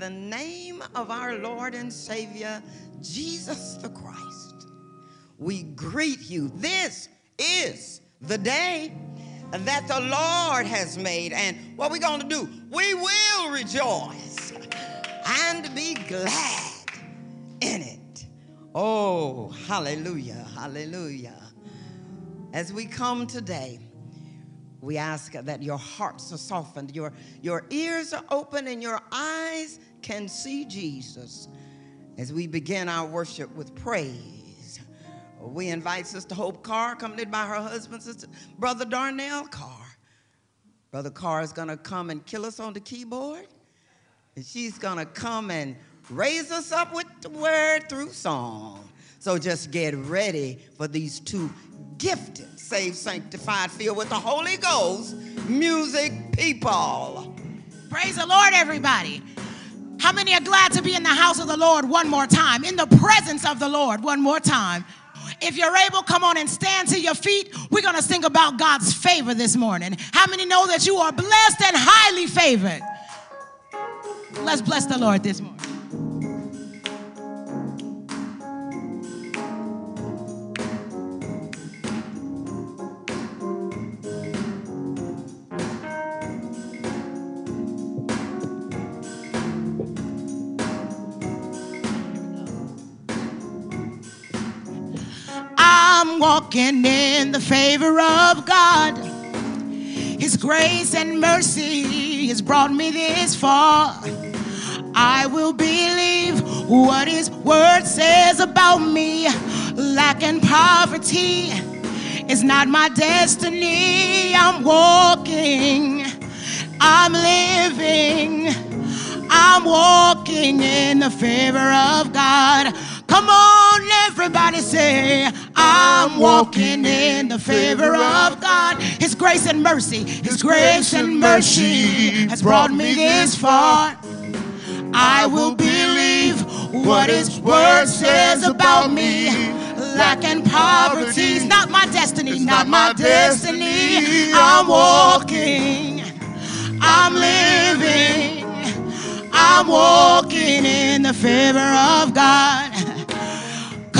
the name of our Lord and Savior, Jesus the Christ, we greet you. This is the day that the Lord has made. And what we're going to do, we will rejoice and be glad in it. Oh, hallelujah, hallelujah. As we come today, we ask that your hearts are softened, your, your ears are open, and your eyes can see Jesus. As we begin our worship with praise, we invite Sister Hope Carr, accompanied by her husband, Sister Brother Darnell Carr. Brother Carr is going to come and kill us on the keyboard, and she's going to come and raise us up with the word through song. So just get ready for these two gifted, saved, sanctified, filled with the Holy Ghost music people. Praise the Lord, everybody. How many are glad to be in the house of the Lord one more time? In the presence of the Lord one more time. If you're able, come on and stand to your feet. We're going to sing about God's favor this morning. How many know that you are blessed and highly favored? Let's bless the Lord this morning. Walking in the favor of God. His grace and mercy has brought me this far. I will believe what His word says about me. Lack and poverty is not my destiny. I'm walking, I'm living, I'm walking in the favor of God. Come on, everybody say, I'm walking in the favor of God. His grace and mercy, His grace and mercy has brought me this far. I will believe what His word says about me. Lack and poverty is not my destiny, not my destiny. I'm walking, I'm living, I'm walking in the favor of God.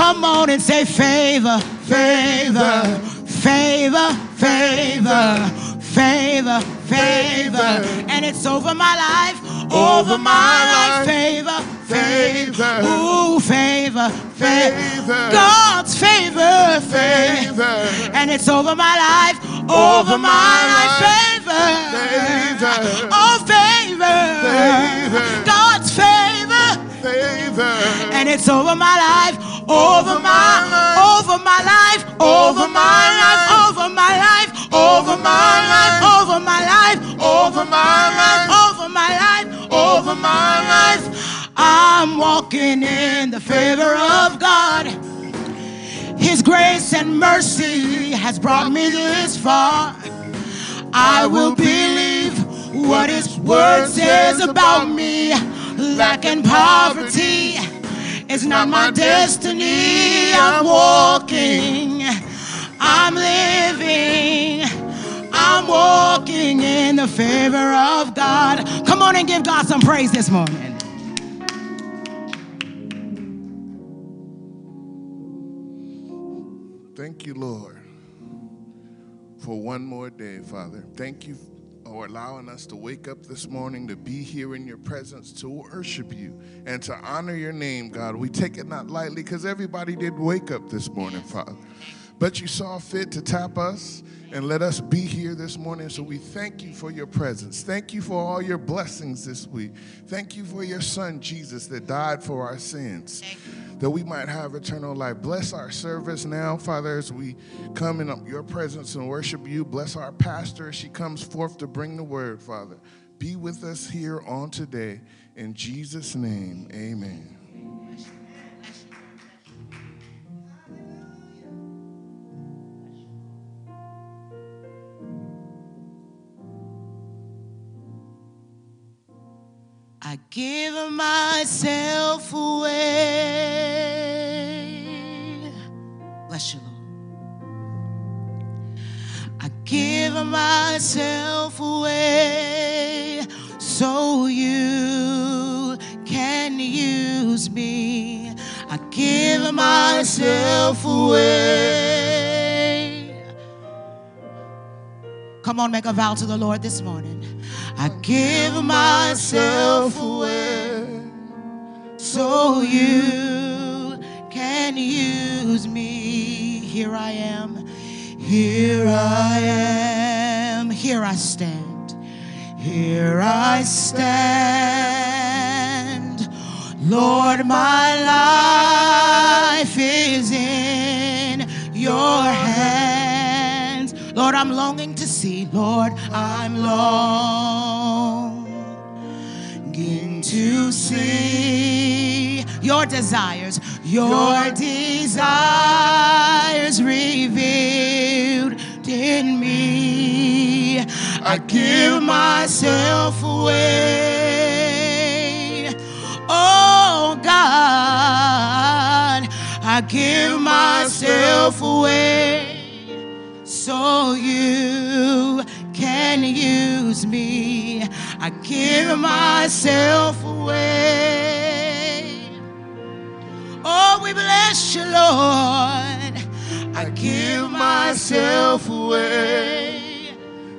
Come on and say favor, favor, favor, favor, favor, favor. And it's over my life, over my life. Favor, favor, ooh, favor, favor. God's favor, favor. And it's over my life, over my life. Favor, favor. Oh, favor. Favor favor. And it's over my life, over my, over my life, over my life, over my life, over my life, over my life, over my life, over my life, over my life. I'm walking in the favor of God. His grace and mercy has brought me this far. I will believe what His word says about me lack and poverty is not my destiny. I'm walking, I'm living, I'm walking in the favor of God. Come on and give God some praise this morning. Thank you, Lord, for one more day, Father. Thank you for allowing us to wake up this morning to be here in your presence to worship you and to honor your name, God. We take it not lightly because everybody did wake up this morning, Father. But you saw fit to tap us and let us be here this morning. So we thank you for your presence. Thank you for all your blessings this week. Thank you for your son, Jesus, that died for our sins that we might have eternal life. Bless our service now, Father, as we come in your presence and worship you. Bless our pastor as she comes forth to bring the word, Father. Be with us here on today. In Jesus' name, amen. I give myself away. Bless you, Lord. I give myself away so you can use me. I give myself away. Come on, make a vow to the Lord this morning. I give myself away so you can use me. Here I am, here I am, here I stand, here I stand. Lord, my life is in your hands. Lord, I'm longing see. Lord, I'm longing to see your desires, your desires revealed in me. I give myself away. Oh God, I give myself away so you can use me. I give myself away. Oh, we bless you, Lord. I give myself away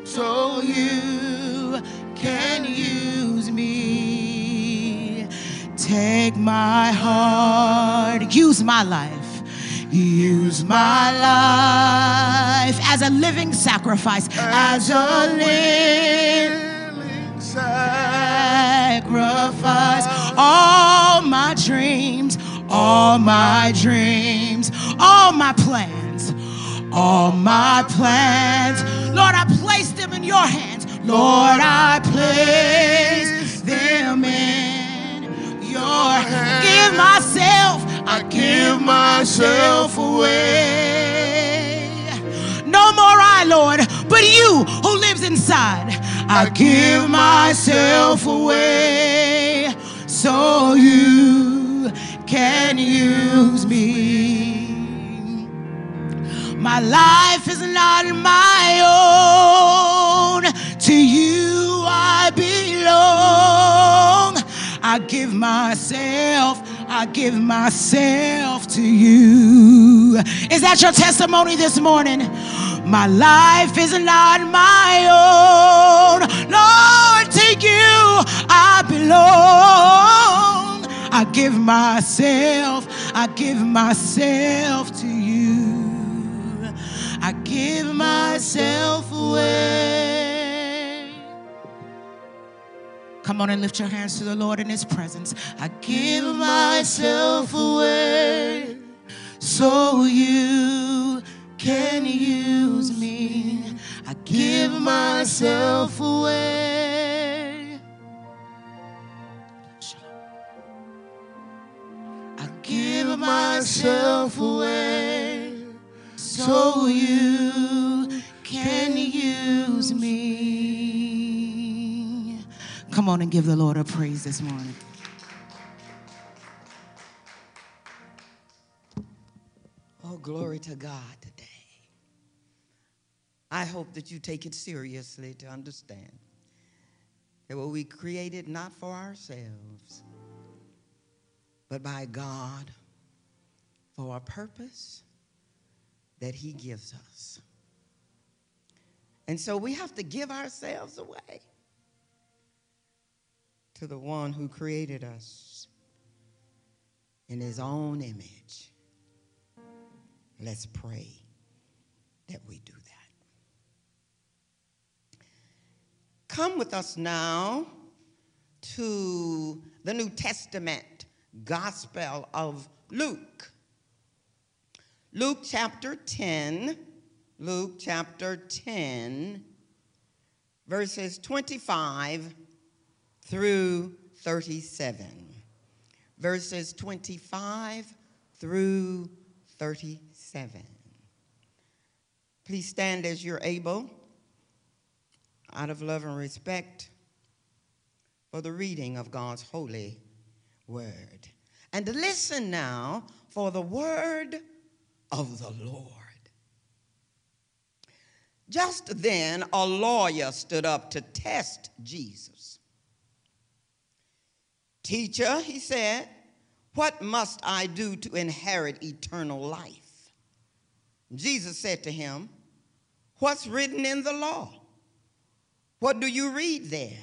so you can use me. Take my heart, use my life. Use my life as a living sacrifice, as a living sacrifice. All my dreams, all my dreams, all my plans, all my plans. Lord, I place them in your hands. Lord, I place them in your hands. Give myself, I give myself away. No more I, Lord, but you who lives inside. I give myself away so you can use me. My life is not my own. I give myself, I give myself to you. Is that your testimony this morning? My life is not my own. Lord, to you I belong. I give myself, I give myself to you. I give myself away. Come on and lift your hands to the Lord in His presence. I give myself away so you can use me. I give myself away. I give myself away so you can use me. Come on and give the Lord a praise this morning. Oh, glory to God today. I hope that you take it seriously to understand that what we created not for ourselves, but by God for a purpose that He gives us. And so we have to give ourselves away to the one who created us in His own image. Let's pray that we do that. Come with us now to the New Testament Gospel of Luke. Luke chapter 10, Luke chapter 10, verses 25 through 37. Verses 25 through 37. Please stand as you're able, out of love and respect for the reading of God's holy word. And listen now for the word of the Lord. Just then, a lawyer stood up to test Jesus. Teacher, he said, What must I do to inherit eternal life? Jesus said to him, What's written in the law? What do you read there?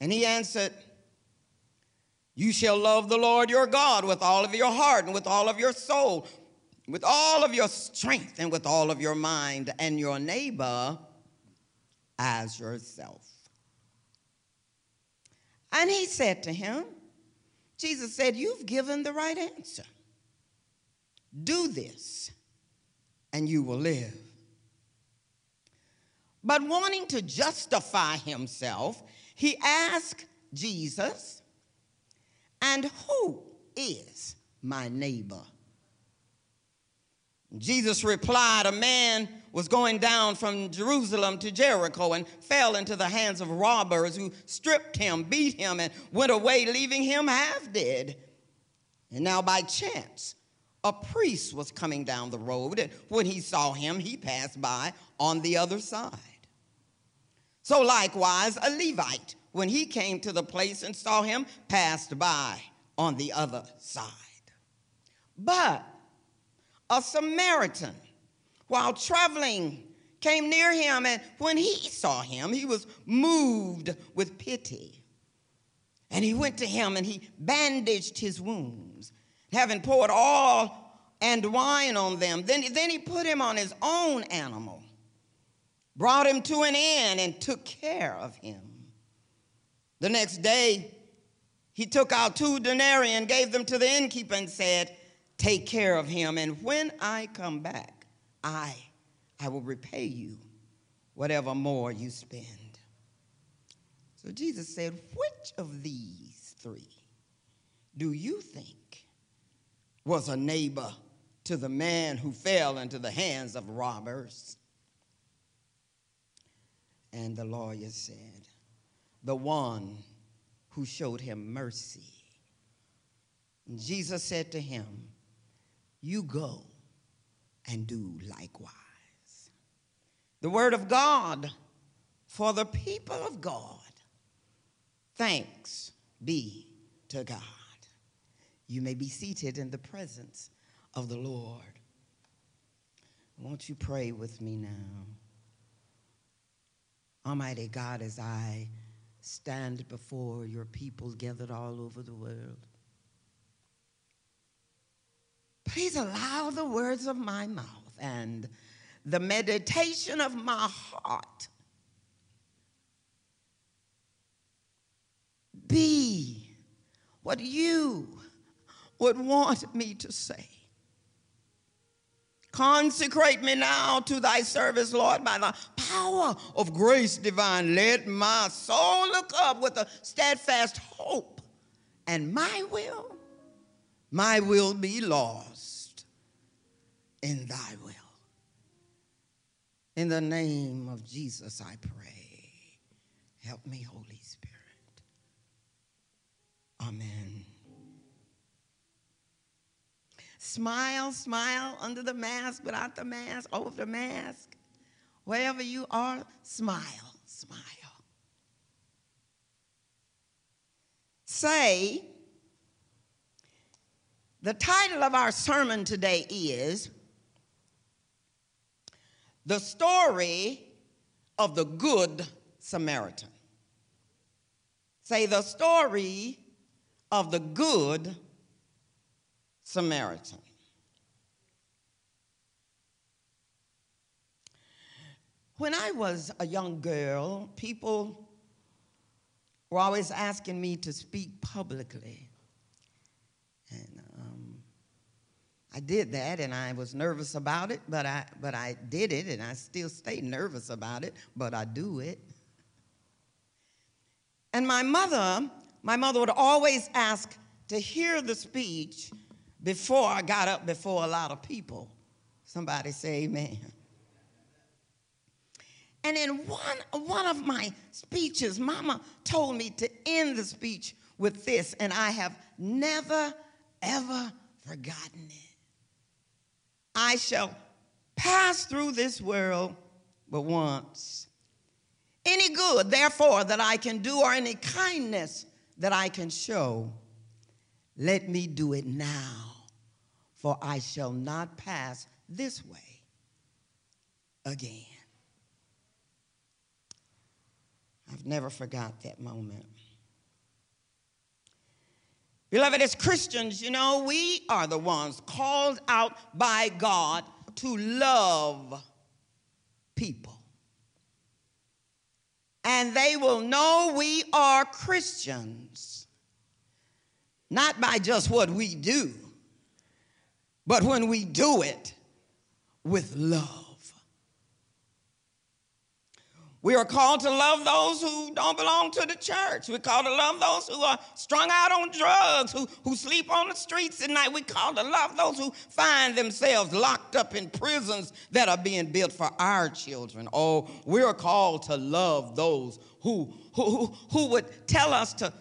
And he answered, You shall love the Lord your God with all of your heart and with all of your soul, with all of your strength and with all of your mind, and your neighbor as yourself. And he said to him, Jesus said, You've given the right answer. Do this, and you will live. But wanting to justify himself, he asked Jesus, And who is my neighbor? Jesus replied, A man was going down from Jerusalem to Jericho and fell into the hands of robbers who stripped him, beat him, and went away, leaving him half dead. And now, by chance, a priest was coming down the road, and when he saw him, he passed by on the other side. So, likewise, a Levite, when he came to the place and saw him, passed by on the other side. But a Samaritan, while traveling, came near him, and when he saw him, he was moved with pity. And he went to him and he bandaged his wounds, having poured oil and wine on them. Then, then he put him on his own animal, brought him to an inn, and took care of him. The next day, he took out two denarii and gave them to the innkeeper and said, Take care of him, and when I come back, I, I will repay you whatever more you spend. So Jesus said, Which of these three do you think was a neighbor to the man who fell into the hands of robbers? And the lawyer said, The one who showed him mercy. And Jesus said to him, You go and do likewise. The word of God for the people of God. Thanks be to God. You may be seated in the presence of the Lord. Won't you pray with me now? Almighty God, as I stand before your people gathered all over the world, please allow the words of my mouth and the meditation of my heart be what you would want me to say. Consecrate me now to thy service, Lord, by the power of grace divine. Let my soul look up with a steadfast hope, and my will, my will be lost in thy will. In the name of Jesus, I pray. Help me, Holy Spirit. Amen. Smile, smile under the mask, without the mask, over the mask. Wherever you are, smile, smile. Say, the title of our sermon today is The Story of the Good Samaritan. Say, the story of the Good Samaritan. When I was a young girl, people were always asking me to speak publicly. And um, I did that, and I was nervous about it, but I, but I did it, and I still stay nervous about it, but I do it. And my mother, my mother would always ask to hear the speech before I got up before a lot of people. Somebody say amen. And in one, one of my speeches, Mama told me to end the speech with this, and I have never, ever forgotten it. I shall pass through this world but once. Any good, therefore, that I can do, or any kindness that I can show, Let me do it now, for I shall not pass this way again. I've never forgot that moment. Beloved, as Christians, you know, we are the ones called out by God to love people. And they will know we are Christians, not by just what we do, but when we do it with love. We are called to love those who don't belong to the church. We're called to love those who are strung out on drugs, who, who sleep on the streets at night. We're called to love those who find themselves locked up in prisons that are being built for our children. Oh, we're called to love those who, who, who would tell us to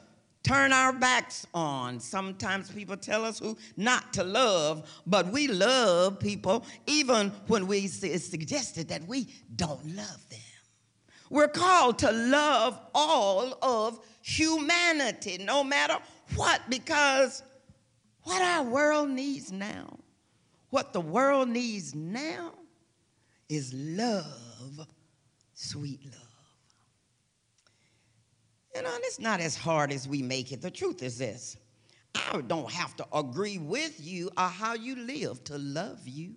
turn our backs on. Sometimes people tell us who not to love, but we love people even when we it's suggested that we don't love them. We're called to love all of humanity, no matter what, because what our world needs now, what the world needs now is love, sweet love. You know, it's not as hard as we make it. The truth is this I don't have to agree with you or how you live to love you.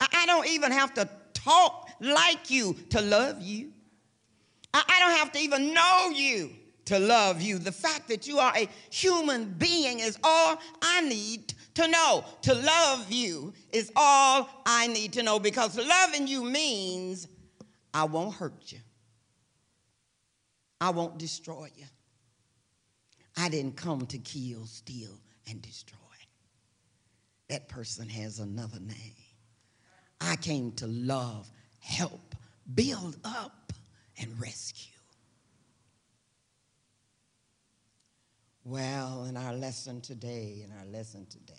I don't even have to talk like you to love you. I don't have to even know you to love you. The fact that you are a human being is all I need to know. To love you is all I need to know because loving you means I won't hurt you, I won't destroy you. I didn't come to kill, steal, and destroy. That person has another name. I came to love, help, build up and rescue. Well, in our lesson today, in our lesson today,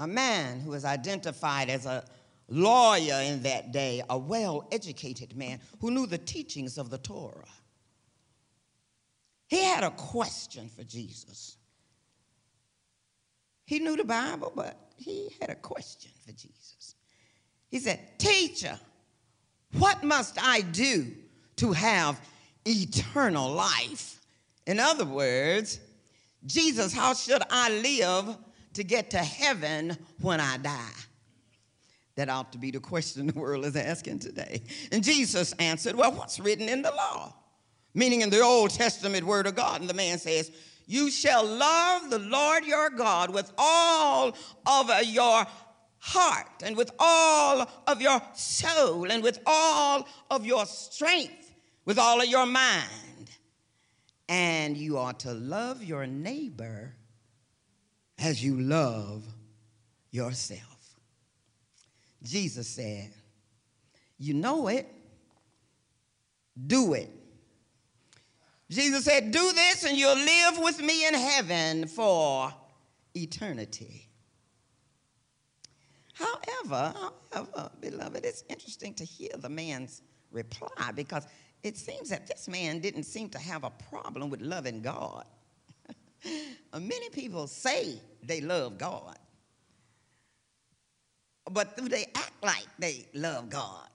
a man who was identified as a lawyer in that day, a well educated man who knew the teachings of the Torah, he had a question for Jesus. He knew the Bible, but he had a question for Jesus. He said, Teacher, what must I do to have eternal life? In other words, Jesus, how should I live to get to heaven when I die? That ought to be the question the world is asking today. And Jesus answered, Well, what's written in the law? Meaning in the Old Testament word of God. And the man says, You shall love the Lord your God with all of your heart and with all of your soul and with all of your strength, with all of your mind. And you are to love your neighbor as you love yourself. Jesus said, You know it, do it. Jesus said, Do this and you'll live with me in heaven for eternity. However, however, beloved, it's interesting to hear the man's reply because it seems that this man didn't seem to have a problem with loving God. Many people say they love God, but do they act like they love God?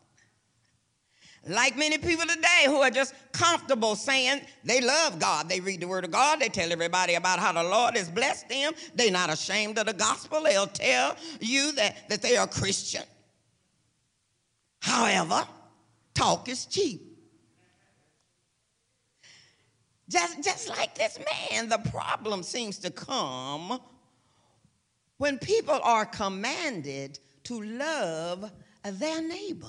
Like many people today who are just comfortable saying they love God. They read the Word of God. They tell everybody about how the Lord has blessed them. They're not ashamed of the gospel. They'll tell you that, that they are Christian. However, talk is cheap. Just, just like this man, the problem seems to come when people are commanded to love their neighbor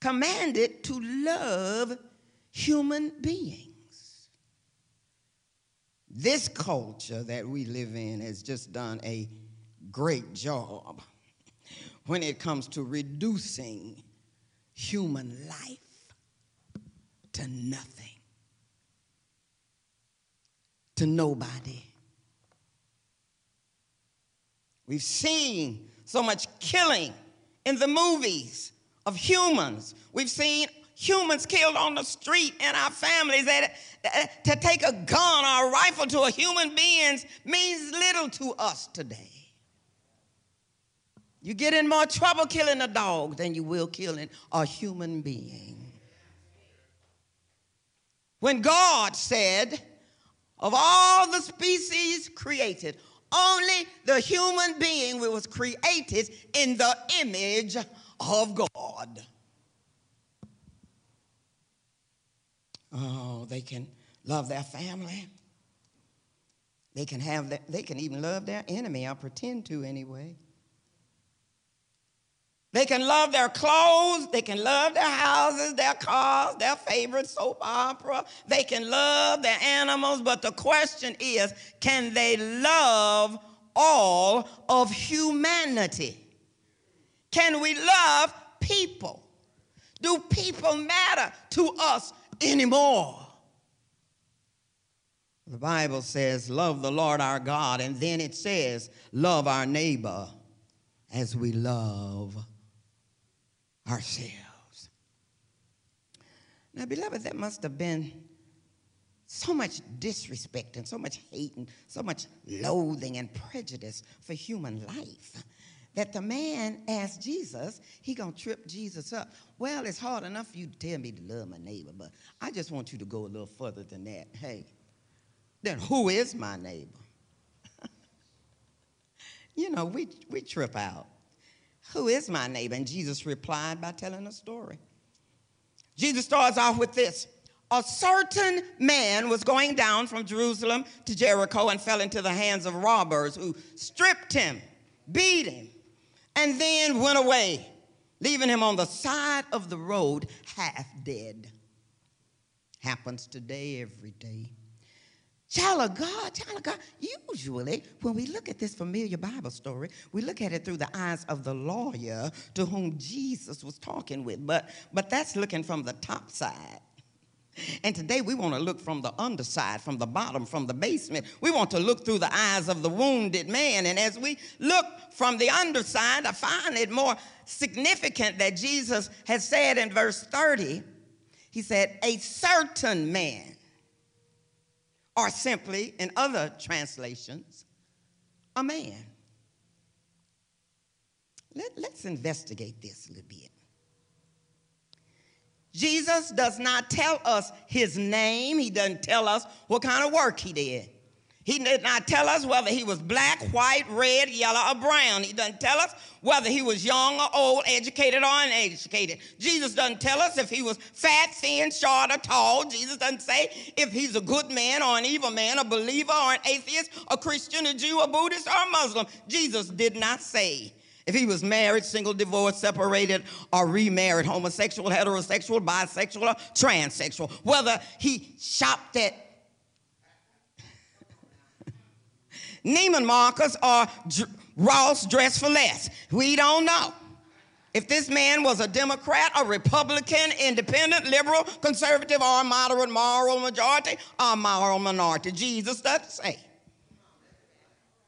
commanded to love human beings. This culture that we live in has just done a great job when it comes to reducing human life to nothing, to nobody. We've seen so much killing in the movies of humans. We've seen humans killed on the street in our families. That, uh, to take a gun or a rifle to a human being means little to us today. You get in more trouble killing a dog than you will killing a human being. When God said, of all the species created, only the human being was created in the image of God. Oh, they can love their family. They can have that, they can even love their enemy, or pretend to anyway. They can love their clothes, they can love their houses, their cars, their favorite soap opera. They can love their animals, but the question is can they love all of humanity? Can we love people? Do people matter to us anymore? The Bible says, Love the Lord our God, and then it says, Love our neighbor as we love ourselves. Now, beloved, that must have been so much disrespect and so much hate and so much loathing and prejudice for human life that the man asked Jesus, he gonna trip Jesus up. Well, it's hard enough for you to tell me to love my neighbor, but I just want you to go a little further than that. Hey, then who is my neighbor? you know, we, we trip out. Who is my neighbor? And Jesus replied by telling a story. Jesus starts off with this a certain man was going down from Jerusalem to Jericho and fell into the hands of robbers who stripped him, beat him, and then went away, leaving him on the side of the road half dead. Happens today, every day. Child of God, child of God. Usually, when we look at this familiar Bible story, we look at it through the eyes of the lawyer to whom Jesus was talking with. But, but that's looking from the top side. And today we want to look from the underside, from the bottom, from the basement. We want to look through the eyes of the wounded man. And as we look from the underside, I find it more significant that Jesus has said in verse 30, he said, A certain man or simply, in other translations, a man. Let, us investigate this a little bit. Jesus does not tell us his name, he doesn't tell us what kind of work he did. He did not tell us whether he was black, white, red, yellow, or brown. He doesn't tell us whether he was young or old, educated or uneducated. Jesus doesn't tell us if he was fat, thin, short, or tall. Jesus doesn't say if he's a good man or an evil man, a believer or an atheist, a Christian, a Jew, a Buddhist, or a Muslim. Jesus did not say if he was married, single, divorced, separated, or remarried, homosexual, heterosexual, bisexual, or transsexual, whether he shopped at Neiman Marcus or Ross Dress for less. We don't know. If this man was a Democrat, a Republican, independent, liberal, conservative, or moderate, moral majority, or moral minority, Jesus doesn't say.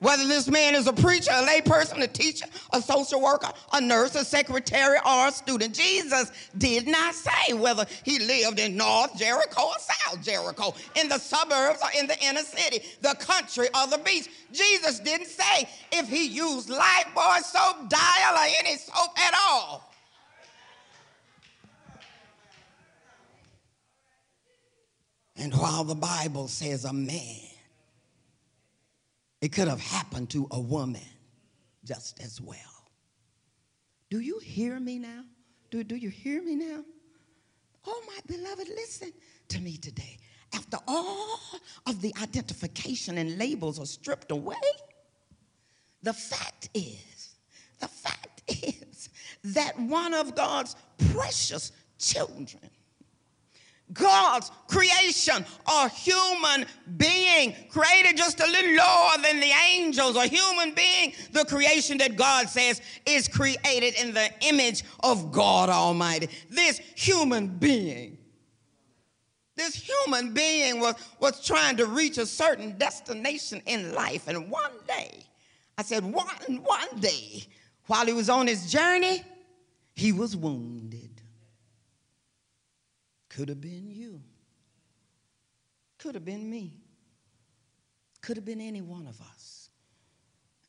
Whether this man is a preacher, a layperson, a teacher, a social worker, a nurse, a secretary, or a student. Jesus did not say whether he lived in North Jericho or South Jericho, in the suburbs or in the inner city, the country or the beach. Jesus didn't say if he used Lifebuoy soap, dial, or any soap at all. And while the Bible says a man, it could have happened to a woman just as well. Do you hear me now? Do, do you hear me now? Oh, my beloved, listen to me today. After all of the identification and labels are stripped away, the fact is, the fact is that one of God's precious children God's creation, a human being created just a little lower than the angels, a human being, the creation that God says is created in the image of God Almighty. This human being, this human being was, was trying to reach a certain destination in life. And one day, I said, one, one day, while he was on his journey, he was wounded. Could have been you. Could have been me. Could have been any one of us.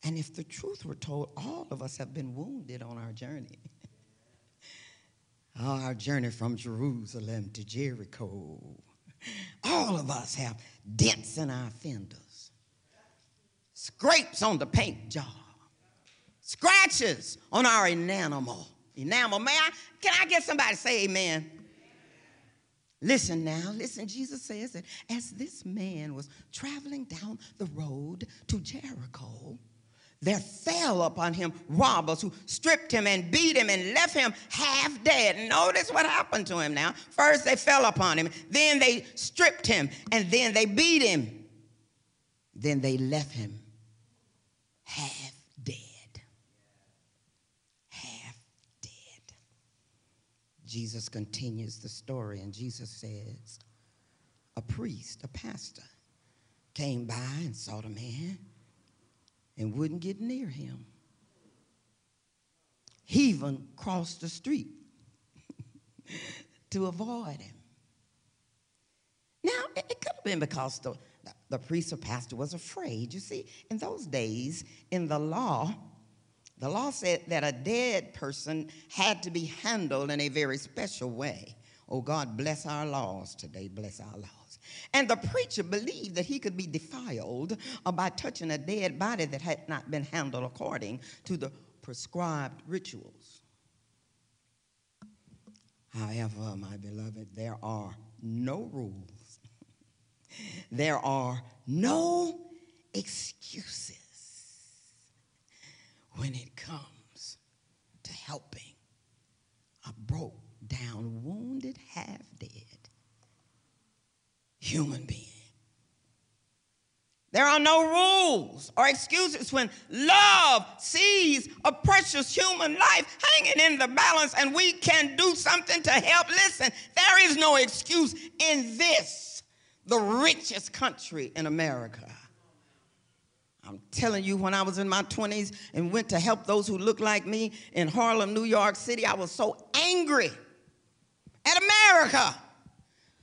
And if the truth were told, all of us have been wounded on our journey. our journey from Jerusalem to Jericho. All of us have dents in our fenders, scrapes on the paint job, scratches on our enamel. Enamel, may I? Can I get somebody to say amen? Listen now, listen. Jesus says that as this man was traveling down the road to Jericho, there fell upon him robbers who stripped him and beat him and left him half dead. Notice what happened to him now. First, they fell upon him, then they stripped him, and then they beat him. Then they left him half dead. Jesus continues the story, and Jesus says, A priest, a pastor, came by and saw the man and wouldn't get near him. He even crossed the street to avoid him. Now, it, it could have been because the, the priest or pastor was afraid. You see, in those days, in the law, the law said that a dead person had to be handled in a very special way. Oh, God, bless our laws today. Bless our laws. And the preacher believed that he could be defiled by touching a dead body that had not been handled according to the prescribed rituals. However, my beloved, there are no rules, there are no excuses when it comes to helping a broke down, wounded, half dead human being. There are no rules or excuses when love sees a precious human life hanging in the balance and we can do something to help. Listen, there is no excuse in this, the richest country in America. I'm telling you, when I was in my 20s and went to help those who looked like me in Harlem, New York City, I was so angry at America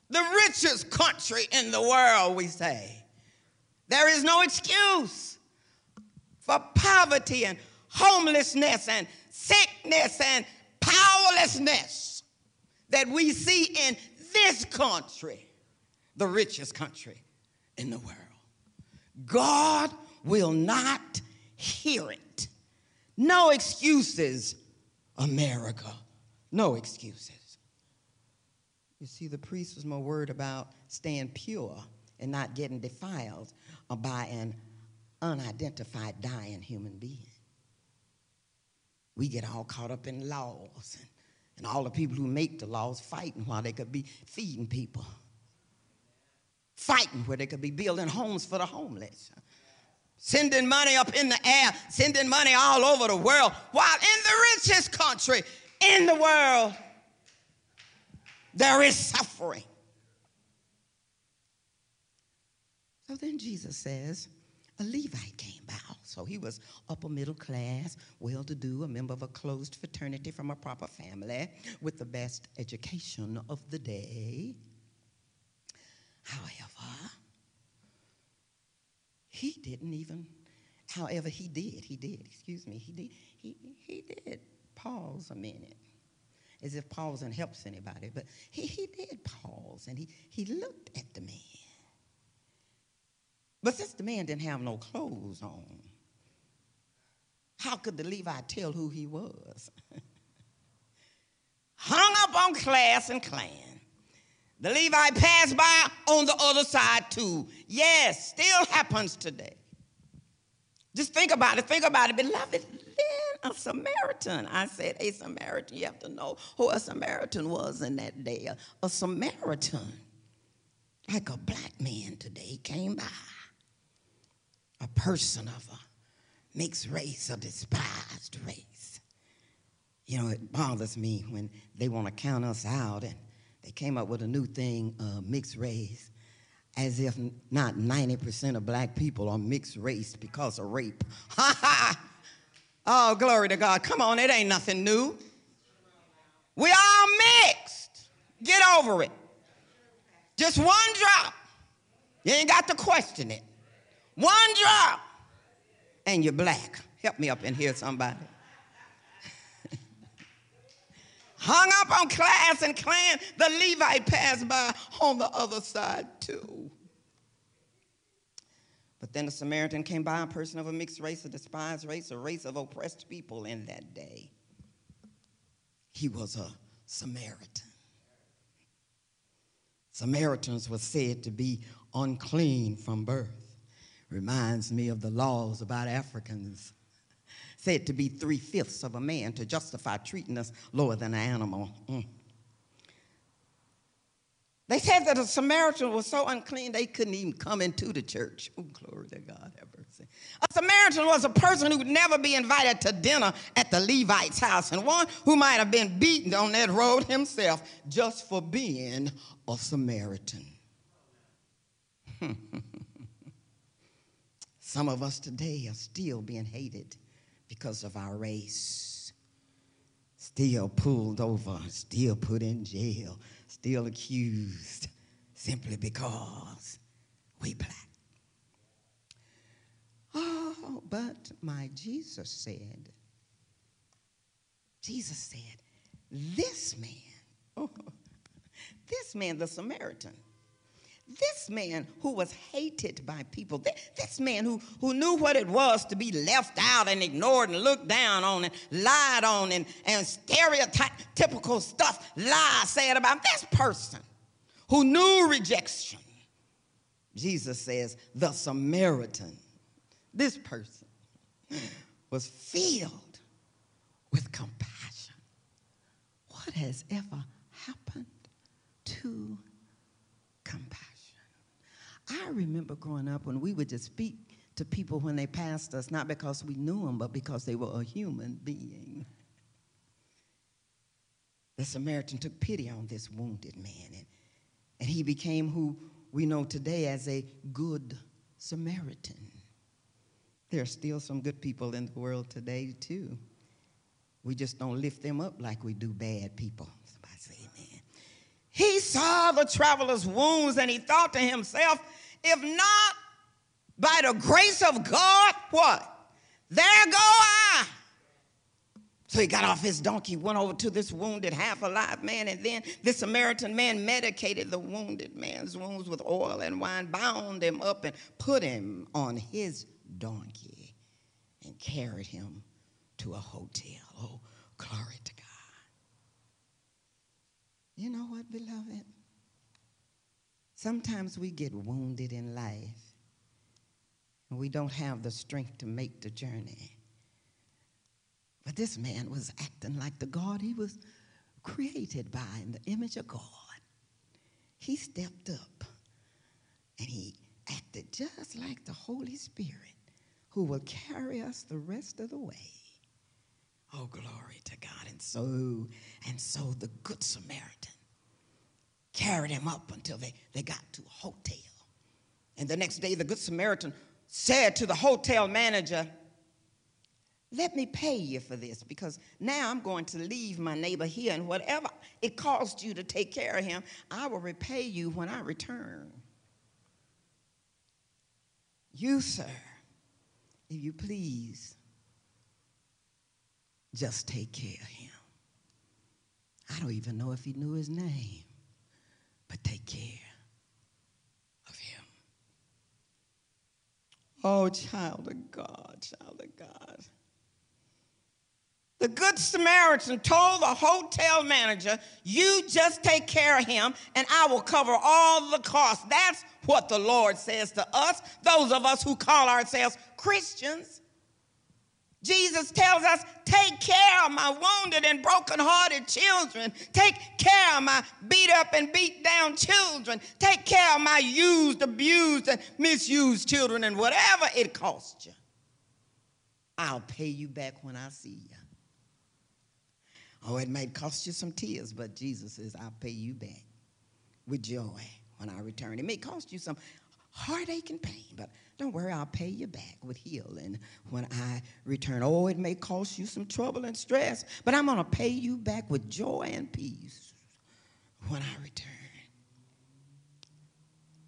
the richest country in the world, we say. There is no excuse for poverty and homelessness and sickness and powerlessness that we see in this country, the richest country in the world. God will not hear it. No excuses, America. No excuses. You see, the priest was more worried about staying pure and not getting defiled by an unidentified dying human being. We get all caught up in laws and, and all the people who make the laws fighting while they could be feeding people, fighting where they could be building homes for the homeless sending money up in the air, sending money all over the world, while in the richest country in the world, there is suffering. So then Jesus says, a Levite came by. So he was upper middle class, well to do, a member of a closed fraternity from a proper family with the best education of the day. However, he didn't even, however, he did, he did, excuse me, he did, he, he did pause a minute as if pausing helps anybody, but he, he did pause and he, he looked at the man. But since the man didn't have no clothes on, how could the Levite tell who he was? Hung up on class and clan. The Levite passed by on the other side too. Yes, still happens today. Just think about it. Think about it, beloved then a Samaritan. I said, a Samaritan. You have to know who a Samaritan was in that day. A, a Samaritan, like a black man today, came by. A person of a mixed race, a despised race. You know, it bothers me when they want to count us out and they came up with a new thing, uh, mixed race as if not 90% of black people are mixed race because of rape. Ha ha! Oh, glory to God. Come on, it ain't nothing new. We all mixed. Get over it. Just one drop. You ain't got to question it. One drop. And you're black. Help me up in here, somebody. Hung up on class and clan, the Levite passed by on the other side too. But then the Samaritan came by, a person of a mixed race, a despised race, a race of oppressed people in that day. He was a Samaritan. Samaritans were said to be unclean from birth. Reminds me of the laws about Africans. Said to be three fifths of a man to justify treating us lower than an animal. Mm. They said that a Samaritan was so unclean they couldn't even come into the church. Oh, glory to God, have mercy. A Samaritan was a person who would never be invited to dinner at the Levite's house, and one who might have been beaten on that road himself just for being a Samaritan. Some of us today are still being hated because of our race, still pulled over, still put in jail still accused simply because we black. Oh, but my Jesus said, Jesus said, this man, oh, this man, the Samaritan, this man who was hated by people, this man who, who knew what it was to be left out and ignored and looked down on and lied on and, and stereotypical stuff, lies said about this person who knew rejection. Jesus says, the Samaritan, this person was filled with compassion. What has ever happened to? I remember growing up when we would just speak to people when they passed us, not because we knew them, but because they were a human being. The Samaritan took pity on this wounded man, and, and he became who we know today as a good Samaritan. There are still some good people in the world today, too. We just don't lift them up like we do bad people. Somebody say amen. He saw the traveler's wounds and he thought to himself, if not by the grace of God, what? There go I. So he got off his donkey, went over to this wounded, half alive man, and then this Samaritan man medicated the wounded man's wounds with oil and wine, bound him up, and put him on his donkey and carried him to a hotel. Oh, glory to God. You know what, beloved? Sometimes we get wounded in life and we don't have the strength to make the journey. But this man was acting like the God he was created by in the image of God. He stepped up and he acted just like the Holy Spirit who will carry us the rest of the way. Oh, glory to God. And so, and so the Good Samaritan carried him up until they, they got to a hotel. And the next day, the Good Samaritan said to the hotel manager, Let me pay you for this because now I'm going to leave my neighbor here, and whatever it cost you to take care of him, I will repay you when I return. You, sir, if you please, just take care of him. I don't even know if he knew his name but take care of him. Oh, child of God, child of God. The Good Samaritan told the hotel manager, You just take care of him and I will cover all the costs. That's what the Lord says to us, those of us who call ourselves Christians. Jesus tells us, take care of my wounded and brokenhearted children. Take care of my beat up and beat down children. Take care of my used, abused, and misused children, and whatever it costs you, I'll pay you back when I see you. Oh, it may cost you some tears, but Jesus says, I'll pay you back with joy when I return. It may cost you some heartache and pain, but don't worry, I'll pay you back with healing when I return. Oh, it may cost you some trouble and stress, but I'm going to pay you back with joy and peace when I return.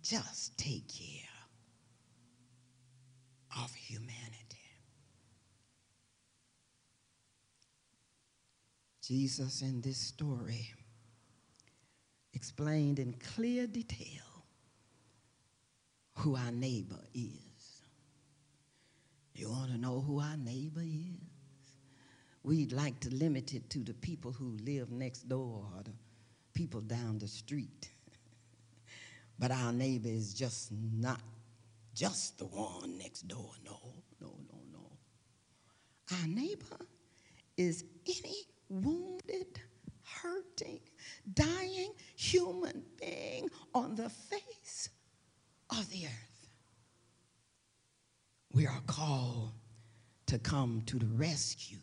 just take care of humanity. Jesus in this story explained in clear detail who our neighbor is. You want to know who our neighbor is? We'd like to limit it to the people who live next door or the people down the street. but our neighbor is just not just the one next door. No, no, no, no. Our neighbor is any wounded, hurting, dying human being on the face of the earth. We are called to come to the rescue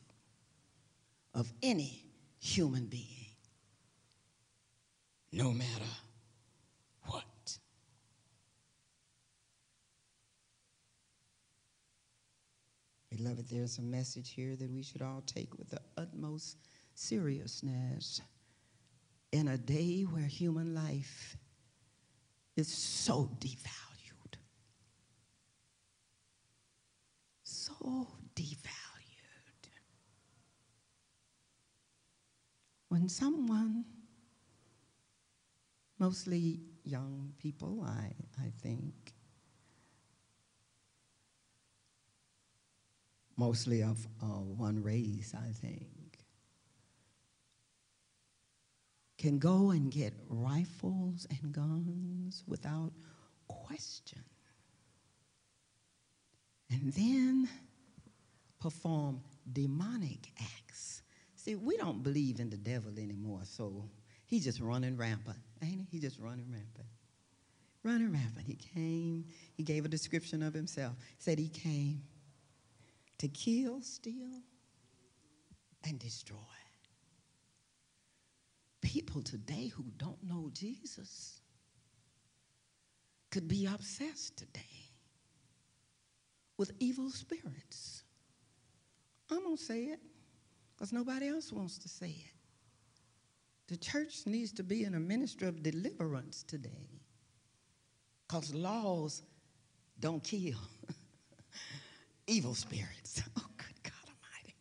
of any human being, no matter what. Beloved, there's a message here that we should all take with the utmost seriousness in a day where human life is so devalued. So devalued. When someone, mostly young people, I, I think, mostly of uh, one race, I think, can go and get rifles and guns without question. And then perform demonic acts. See, we don't believe in the devil anymore, so he's just running rampant, ain't he? He's just running rampant. Running rampant. He came, he gave a description of himself. Said he came to kill, steal, and destroy people today who don't know Jesus could be obsessed today with evil spirits. I'm going to say it because nobody else wants to say it. The church needs to be in a ministry of deliverance today because laws don't kill evil spirits. Oh, good God Almighty.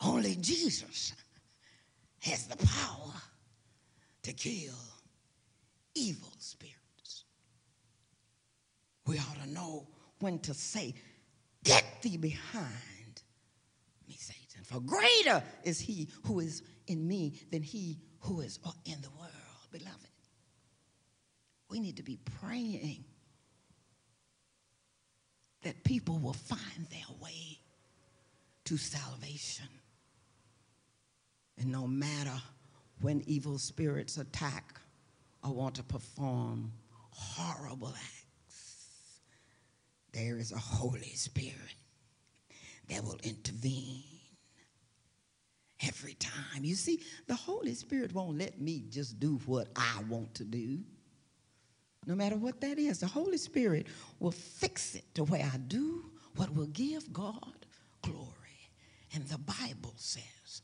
Only Jesus has the power to kill evil spirits. We ought to know when to say, Get thee behind me, Satan. For greater is he who is in me than he who is in the world, beloved. We need to be praying that people will find their way to salvation. And no matter when evil spirits attack or want to perform horrible acts, there is a Holy Spirit that will intervene every time. You see, the Holy Spirit won't let me just do what I want to do. No matter what that is, the Holy Spirit will fix it to where I do what will give God glory. And the Bible says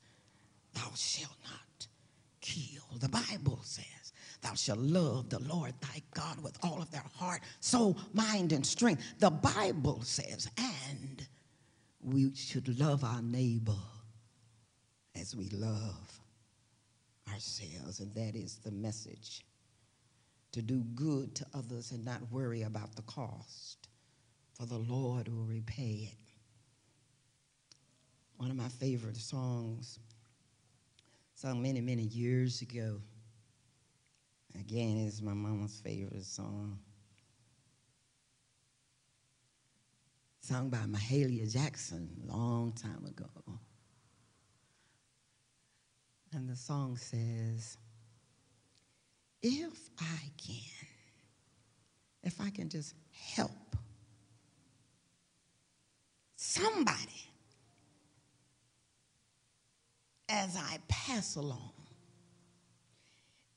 thou shalt not kill. The Bible says, Thou shalt love the Lord thy God with all of their heart, soul, mind, and strength. The Bible says, and we should love our neighbor as we love ourselves. And that is the message to do good to others and not worry about the cost, for the Lord will repay it. One of my favorite songs sung many, many years ago. Again, it's my mama's favorite song. Sung by Mahalia Jackson long time ago. And the song says, If I can, if I can just help somebody as I pass along.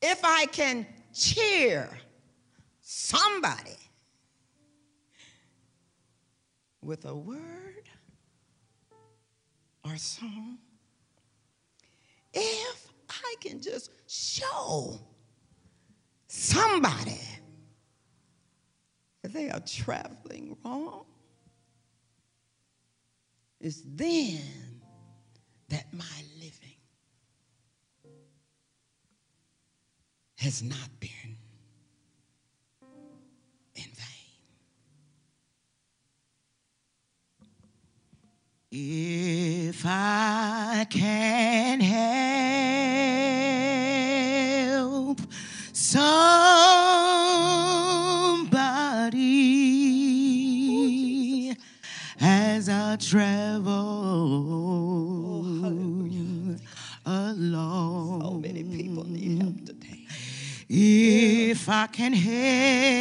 If I can cheer somebody with a word or song, if I can just show somebody, if they are traveling wrong, it's then that my living has not been in vain. If I can help somebody as I travel can help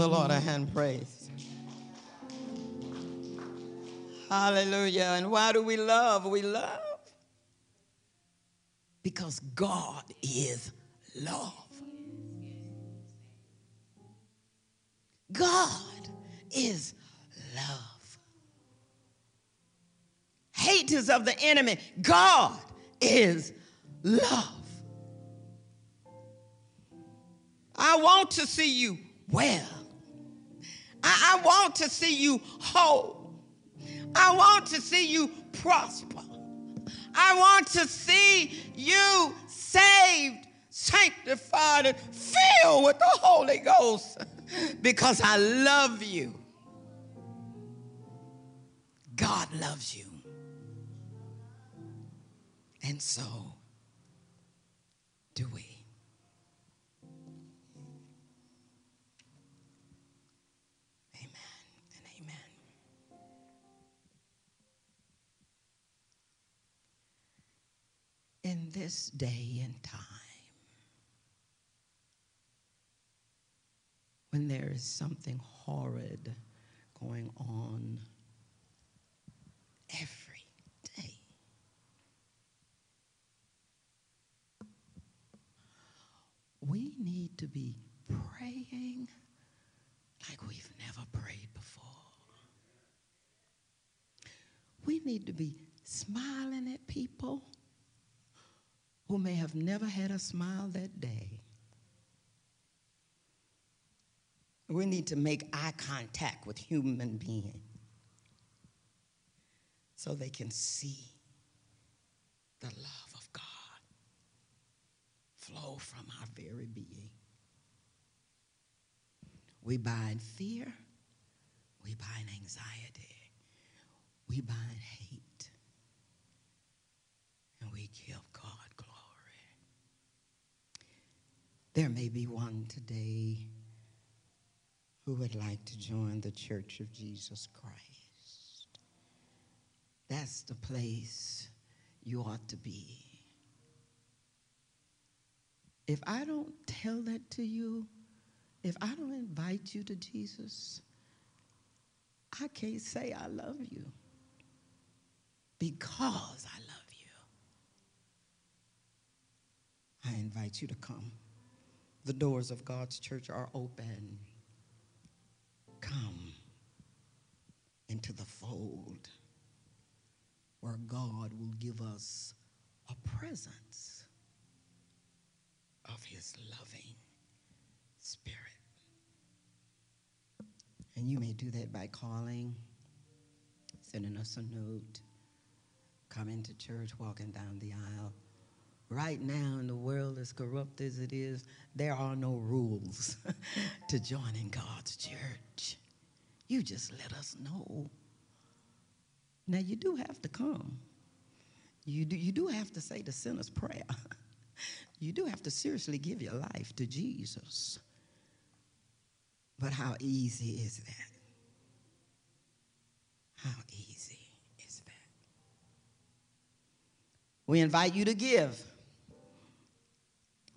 the Lord a hand praise. Hallelujah. And why do we love? We love because God is love. God is love. Hate is of the enemy. God is love. I want to see you well. I, I want to see you whole. I want to see you prosper. I want to see you saved, sanctified, and filled with the Holy Ghost because I love you. God loves you. And so do we. In this day and time, when there is something horrid going on every day, we need to be praying like we've never prayed before. We need to be smiling at people who may have never had a smile that day. We need to make eye contact with human beings so they can see the love of God flow from our very being. We bind fear, we bind anxiety, we bind hate, and we give God glory. There may be one today who would like to join the Church of Jesus Christ. That's the place you ought to be. If I don't tell that to you, if I don't invite you to Jesus, I can't say I love you because I love you. I invite you to come. The doors of God's church are open. Come into the fold where God will give us a presence of his loving spirit. And you may do that by calling, sending us a note, coming to church, walking down the aisle. Right now, in the world as corrupt as it is, there are no rules to joining God's church. You just let us know. Now, you do have to come. You do, you do have to say the sinner's prayer. you do have to seriously give your life to Jesus. But how easy is that? How easy is that? We invite you to give.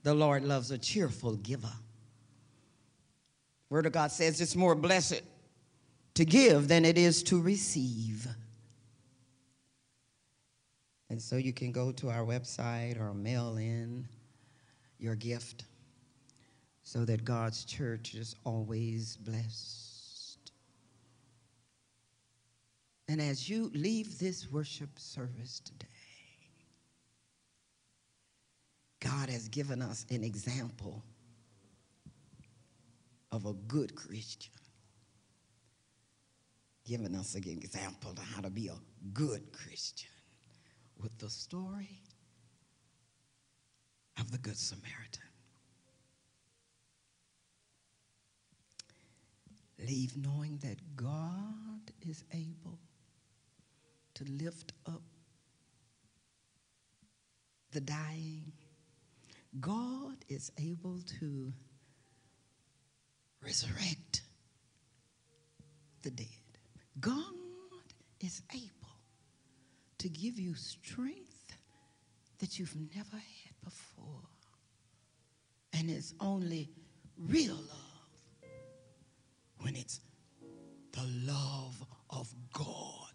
The Lord loves a cheerful giver. Word of God says it's more blessed to give than it is to receive. And so you can go to our website or mail in your gift so that God's church is always blessed. And as you leave this worship service today, God has given us an example of a good Christian. giving us an example of how to be a good Christian with the story of the Good Samaritan. Leave knowing that God is able to lift up the dying. God is able to resurrect the dead. God is able to give you strength that you've never had before. And it's only real love when it's the love of God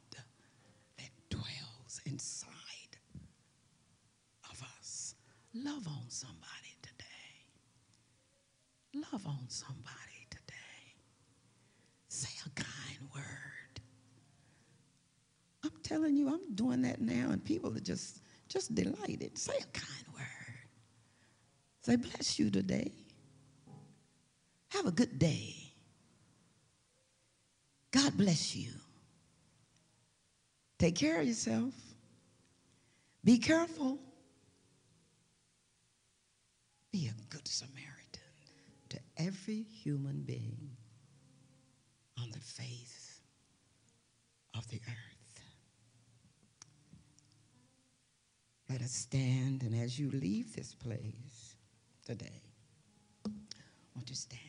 that dwells inside of us. Love on somebody today. Love on somebody today. Say a kind word. I'm telling you, I'm doing that now, and people are just just delighted. Say a kind word. Say, bless you today. Have a good day. God bless you. Take care of yourself. Be careful. Be a good Samaritan to every human being on the face of the earth. Let us stand, and as you leave this place today, won't you stand?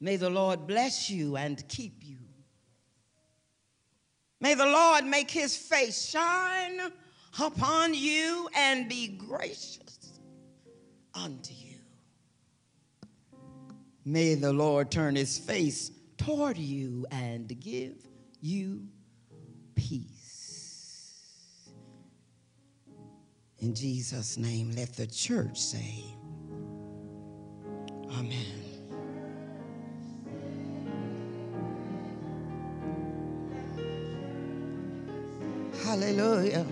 May the Lord bless you and keep you. May the Lord make his face shine upon you and be gracious unto you. May the Lord turn his face toward you and give you peace. In Jesus' name, let the church say, Amen. Hallelujah.